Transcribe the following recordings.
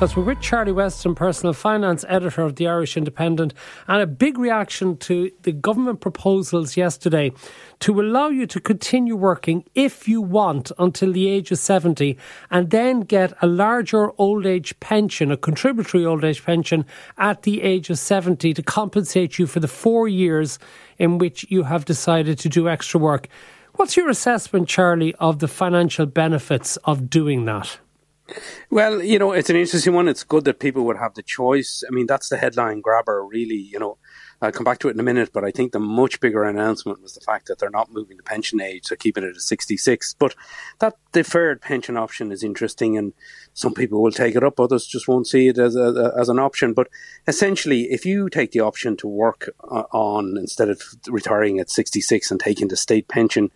As we're with Charlie Weston, personal finance editor of the Irish Independent, and a big reaction to the government proposals yesterday to allow you to continue working if you want until the age of 70 and then get a larger old age pension, a contributory old age pension at the age of 70 to compensate you for the four years in which you have decided to do extra work. What's your assessment, Charlie, of the financial benefits of doing that? Well, you know, it's an interesting one. It's good that people would have the choice. I mean, that's the headline grabber, really. You know, I'll come back to it in a minute, but I think the much bigger announcement was the fact that they're not moving the pension age, so keeping it at 66. But that deferred pension option is interesting, and some people will take it up, others just won't see it as, a, as an option. But essentially, if you take the option to work uh, on instead of retiring at 66 and taking the state pension,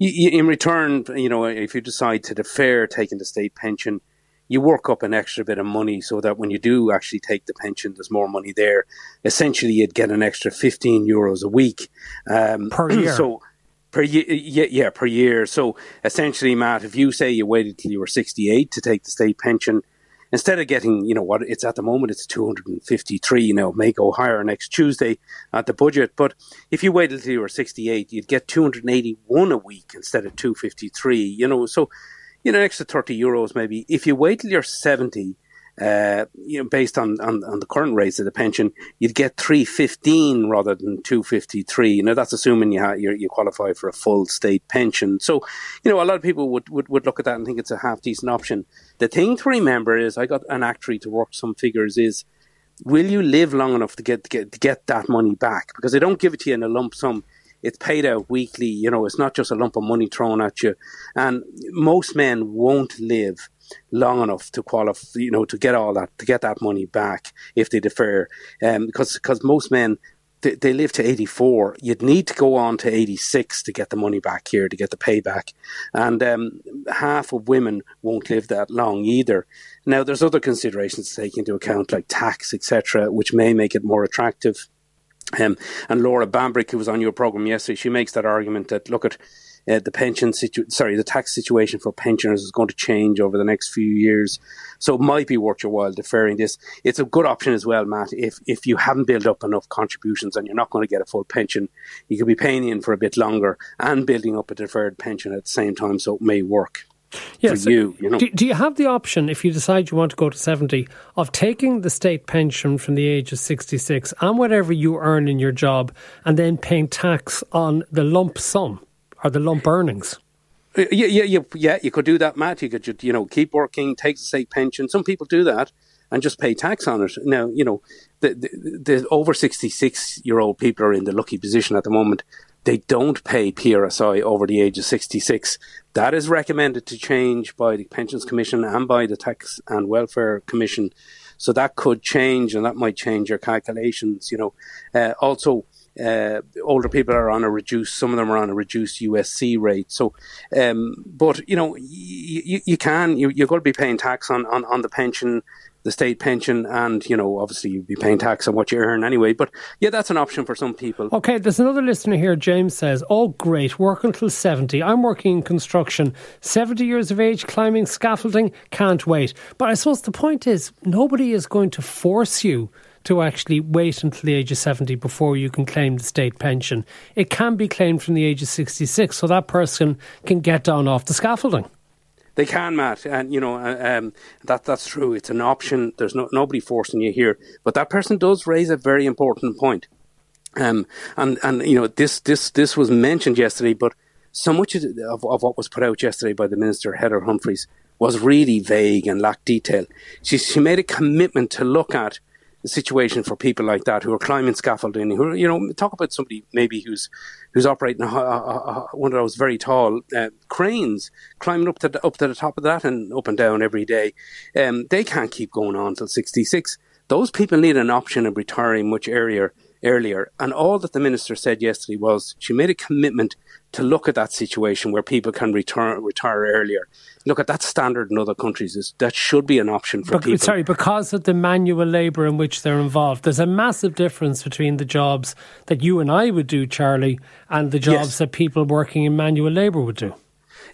you, in return, you know, if you decide to defer taking the state pension, you work up an extra bit of money so that when you do actually take the pension, there's more money there. Essentially, you'd get an extra 15 euros a week um, per year. So per year, yeah, yeah, per year. So essentially, Matt, if you say you waited till you were 68 to take the state pension, instead of getting, you know, what it's at the moment, it's 253. You know, may go higher next Tuesday at the budget. But if you waited until you were 68, you'd get 281 a week instead of 253. You know, so, you know, an extra 30 euros maybe. If you wait till you're 70, uh, you know, based on, on, on, the current rates of the pension, you'd get 315 rather than 253. You know, that's assuming you, ha- you qualify for a full state pension. So, you know, a lot of people would, would, would look at that and think it's a half decent option. The thing to remember is, I got an actuary to work some figures is, will you live long enough to get, to get, to get that money back? Because they don't give it to you in a lump sum it's paid out weekly. You know, it's not just a lump of money thrown at you. And most men won't live long enough to qualify, you know, to get all that, to get that money back if they defer. Um, because, because most men, they, they live to 84. You'd need to go on to 86 to get the money back here, to get the payback. And um, half of women won't live that long either. Now, there's other considerations to take into account, like tax, etc., which may make it more attractive. Um, and Laura Bambrick, who was on your program yesterday, she makes that argument that look at uh, the pension situ- sorry, the tax situation for pensioners is going to change over the next few years. So it might be worth your while deferring this. It's a good option as well, Matt. If if you haven't built up enough contributions and you're not going to get a full pension, you could be paying in for a bit longer and building up a deferred pension at the same time. So it may work. Yes. For you, you know. do, do you have the option, if you decide you want to go to 70, of taking the state pension from the age of 66 and whatever you earn in your job and then paying tax on the lump sum? Are the lump earnings. Uh, yeah, yeah, yeah, yeah. You could do that, Matt. You could, you know, keep working, take the state pension. Some people do that and just pay tax on it. Now, you know, the, the, the over 66 year old people are in the lucky position at the moment. They don't pay PRSI over the age of 66. That is recommended to change by the Pensions Commission and by the Tax and Welfare Commission. So that could change and that might change your calculations, you know. Uh, also, uh, older people are on a reduced, some of them are on a reduced USC rate. So, um, but you know, you, you can, you, you're going to be paying tax on, on, on the pension, the state pension, and you know, obviously you'd be paying tax on what you earn anyway. But yeah, that's an option for some people. Okay, there's another listener here. James says, "Oh, great, work until 70. I'm working in construction. 70 years of age, climbing scaffolding. Can't wait." But I suppose the point is, nobody is going to force you to actually wait until the age of 70 before you can claim the state pension. It can be claimed from the age of 66, so that person can get down off the scaffolding. They can, Matt, and you know uh, um, that that's true. It's an option. There's no, nobody forcing you here, but that person does raise a very important point. Um, and and you know this this this was mentioned yesterday, but so much of, of what was put out yesterday by the minister Heather Humphreys was really vague and lacked detail. She she made a commitment to look at situation for people like that who are climbing scaffolding, who you know, talk about somebody maybe who's who's operating a, a, a, one of those very tall uh, cranes, climbing up to the, up to the top of that and up and down every day. Um, they can't keep going on till sixty six. Those people need an option of retiring much earlier earlier. And all that the minister said yesterday was she made a commitment to look at that situation where people can return, retire earlier. Look at that standard in other countries. Is, that should be an option for people. Sorry, because of the manual labour in which they're involved, there's a massive difference between the jobs that you and I would do, Charlie, and the jobs yes. that people working in manual labour would do.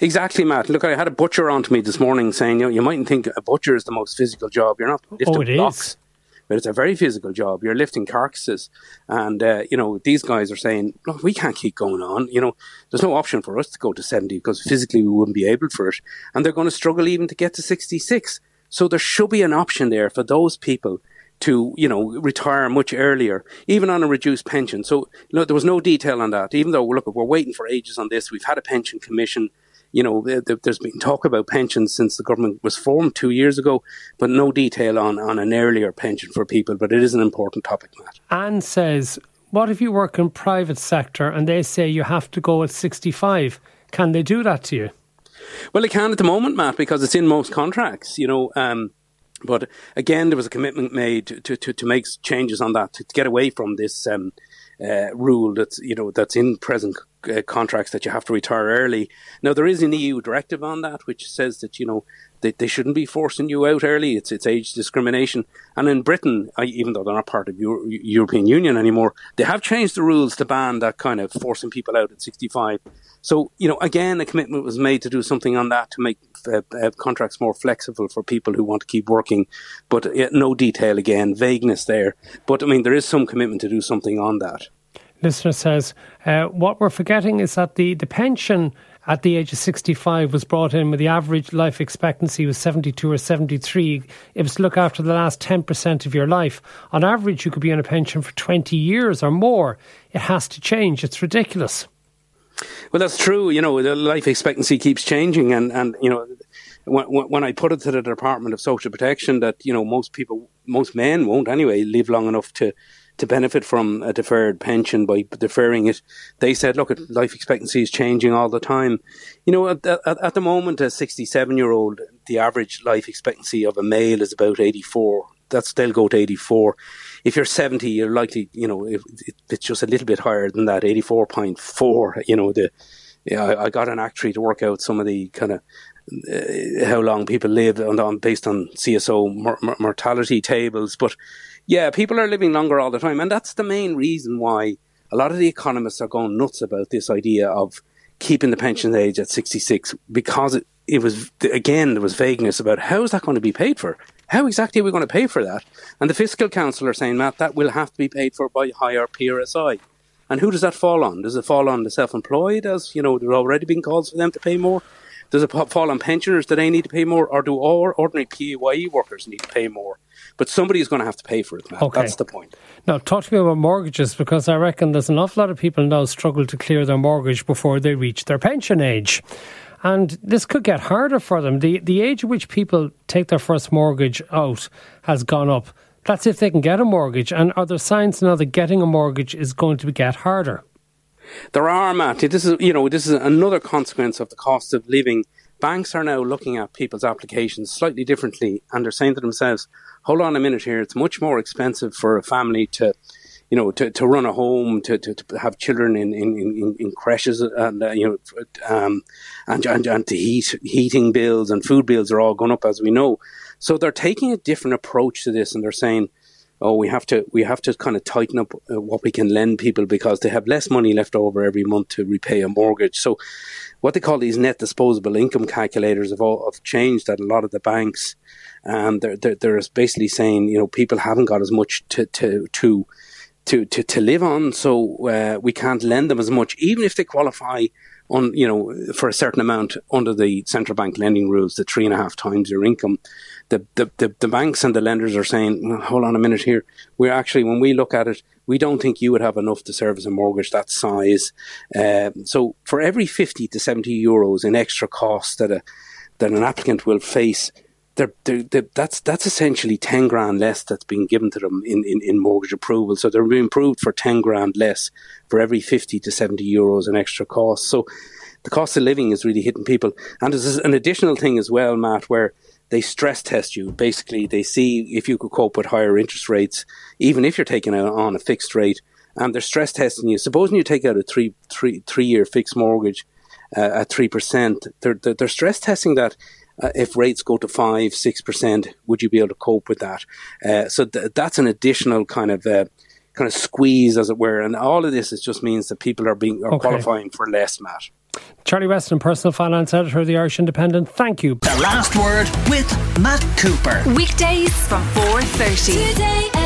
Exactly, Matt. Look, I had a butcher on to me this morning saying, you know, you mightn't think a butcher is the most physical job. You're not lifting oh, it blocks. Is but it's a very physical job. You're lifting carcasses, and uh, you know these guys are saying, "Look, we can't keep going on. You know, there's no option for us to go to 70 because physically we wouldn't be able for it, and they're going to struggle even to get to 66. So there should be an option there for those people." to you know retire much earlier, even on a reduced pension. So you know there was no detail on that. Even though look, we're waiting for ages on this. We've had a pension commission you know, there's been talk about pensions since the government was formed two years ago, but no detail on, on an earlier pension for people. But it is an important topic, Matt. Anne says, what if you work in private sector and they say you have to go at 65? Can they do that to you? Well, they can at the moment, Matt, because it's in most contracts, you know. Um, but again, there was a commitment made to, to, to make changes on that to, to get away from this um, uh, rule that's you know that's in present uh, contracts that you have to retire early. Now there is an EU directive on that which says that you know they, they shouldn't be forcing you out early. It's it's age discrimination. And in Britain, even though they're not part of Euro- European Union anymore, they have changed the rules to ban that kind of forcing people out at 65. So you know, again, a commitment was made to do something on that to make uh, uh, contracts more flexible for people who want to keep working. But no detail again, vagueness there. But I mean, there is some commitment to do something on that listener says, uh, what we're forgetting is that the, the pension at the age of 65 was brought in with the average life expectancy was 72 or 73. It was to look after the last 10% of your life. On average, you could be on a pension for 20 years or more. It has to change. It's ridiculous. Well, that's true. You know, the life expectancy keeps changing, and, and you know, when, when I put it to the Department of Social Protection that you know most people, most men won't anyway live long enough to to benefit from a deferred pension by deferring it. They said, look, life expectancy is changing all the time. You know, at, at, at the moment, a 67 year old, the average life expectancy of a male is about 84. That's they'll go to 84. If you're 70, you're likely, you know, if, it's just a little bit higher than that, 84.4. You know, the yeah, I, I got an actuary to work out some of the kind of uh, how long people live on, on based on CSO mor- mortality tables, but yeah, people are living longer all the time. And that's the main reason why a lot of the economists are going nuts about this idea of keeping the pension age at 66 because it, it was, again, there was vagueness about how is that going to be paid for? How exactly are we going to pay for that? And the Fiscal Council are saying, Matt, that will have to be paid for by higher PRSI. And who does that fall on? Does it fall on the self-employed as, you know, there have already been calls for them to pay more? Does it fall on pensioners? Do they need to pay more? Or do all ordinary PAYE workers need to pay more? But somebody is going to have to pay for it, Matt. Okay. That's the point. Now, talk to me about mortgages because I reckon there's an awful lot of people now struggle to clear their mortgage before they reach their pension age. And this could get harder for them. The, the age at which people take their first mortgage out has gone up. That's if they can get a mortgage. And are there signs now that getting a mortgage is going to get harder? There are, Matt. This is, you know, this is another consequence of the cost of living. Banks are now looking at people's applications slightly differently, and they're saying to themselves, "Hold on a minute here. It's much more expensive for a family to." You know, to, to run a home, to, to, to have children in, in, in, in creches, and uh, you know, um, and, and and to heat heating bills and food bills are all going up as we know. So they're taking a different approach to this, and they're saying, oh, we have to we have to kind of tighten up uh, what we can lend people because they have less money left over every month to repay a mortgage. So, what they call these net disposable income calculators have all have changed at a lot of the banks. Um, they're, they're, they're basically saying you know people haven't got as much to to to to to, to live on, so uh, we can't lend them as much, even if they qualify on you know for a certain amount under the central bank lending rules, the three and a half times your income the, the, the, the, banks and the lenders are saying, hold on a minute here. We're actually, when we look at it, we don't think you would have enough to service a mortgage that size. Uh, so for every 50 to 70 euros in extra cost that a, that an applicant will face, they're, they're, they're, that's that's essentially ten grand less that's being given to them in, in, in mortgage approval. So they're being approved for ten grand less for every fifty to seventy euros in extra cost. So the cost of living is really hitting people. And there's an additional thing as well, Matt, where they stress test you. Basically, they see if you could cope with higher interest rates, even if you're taking on a fixed rate. and they're stress testing you. Supposing you take out a three three three year fixed mortgage uh, at three percent, they're, they're, they're stress testing that. Uh, if rates go to five, six percent, would you be able to cope with that? Uh, so th- that's an additional kind of uh, kind of squeeze, as it were. And all of this is just means that people are being are okay. qualifying for less, Matt. Charlie Weston, personal finance editor of the Irish Independent. Thank you. The last word with Matt Cooper. Weekdays from four thirty.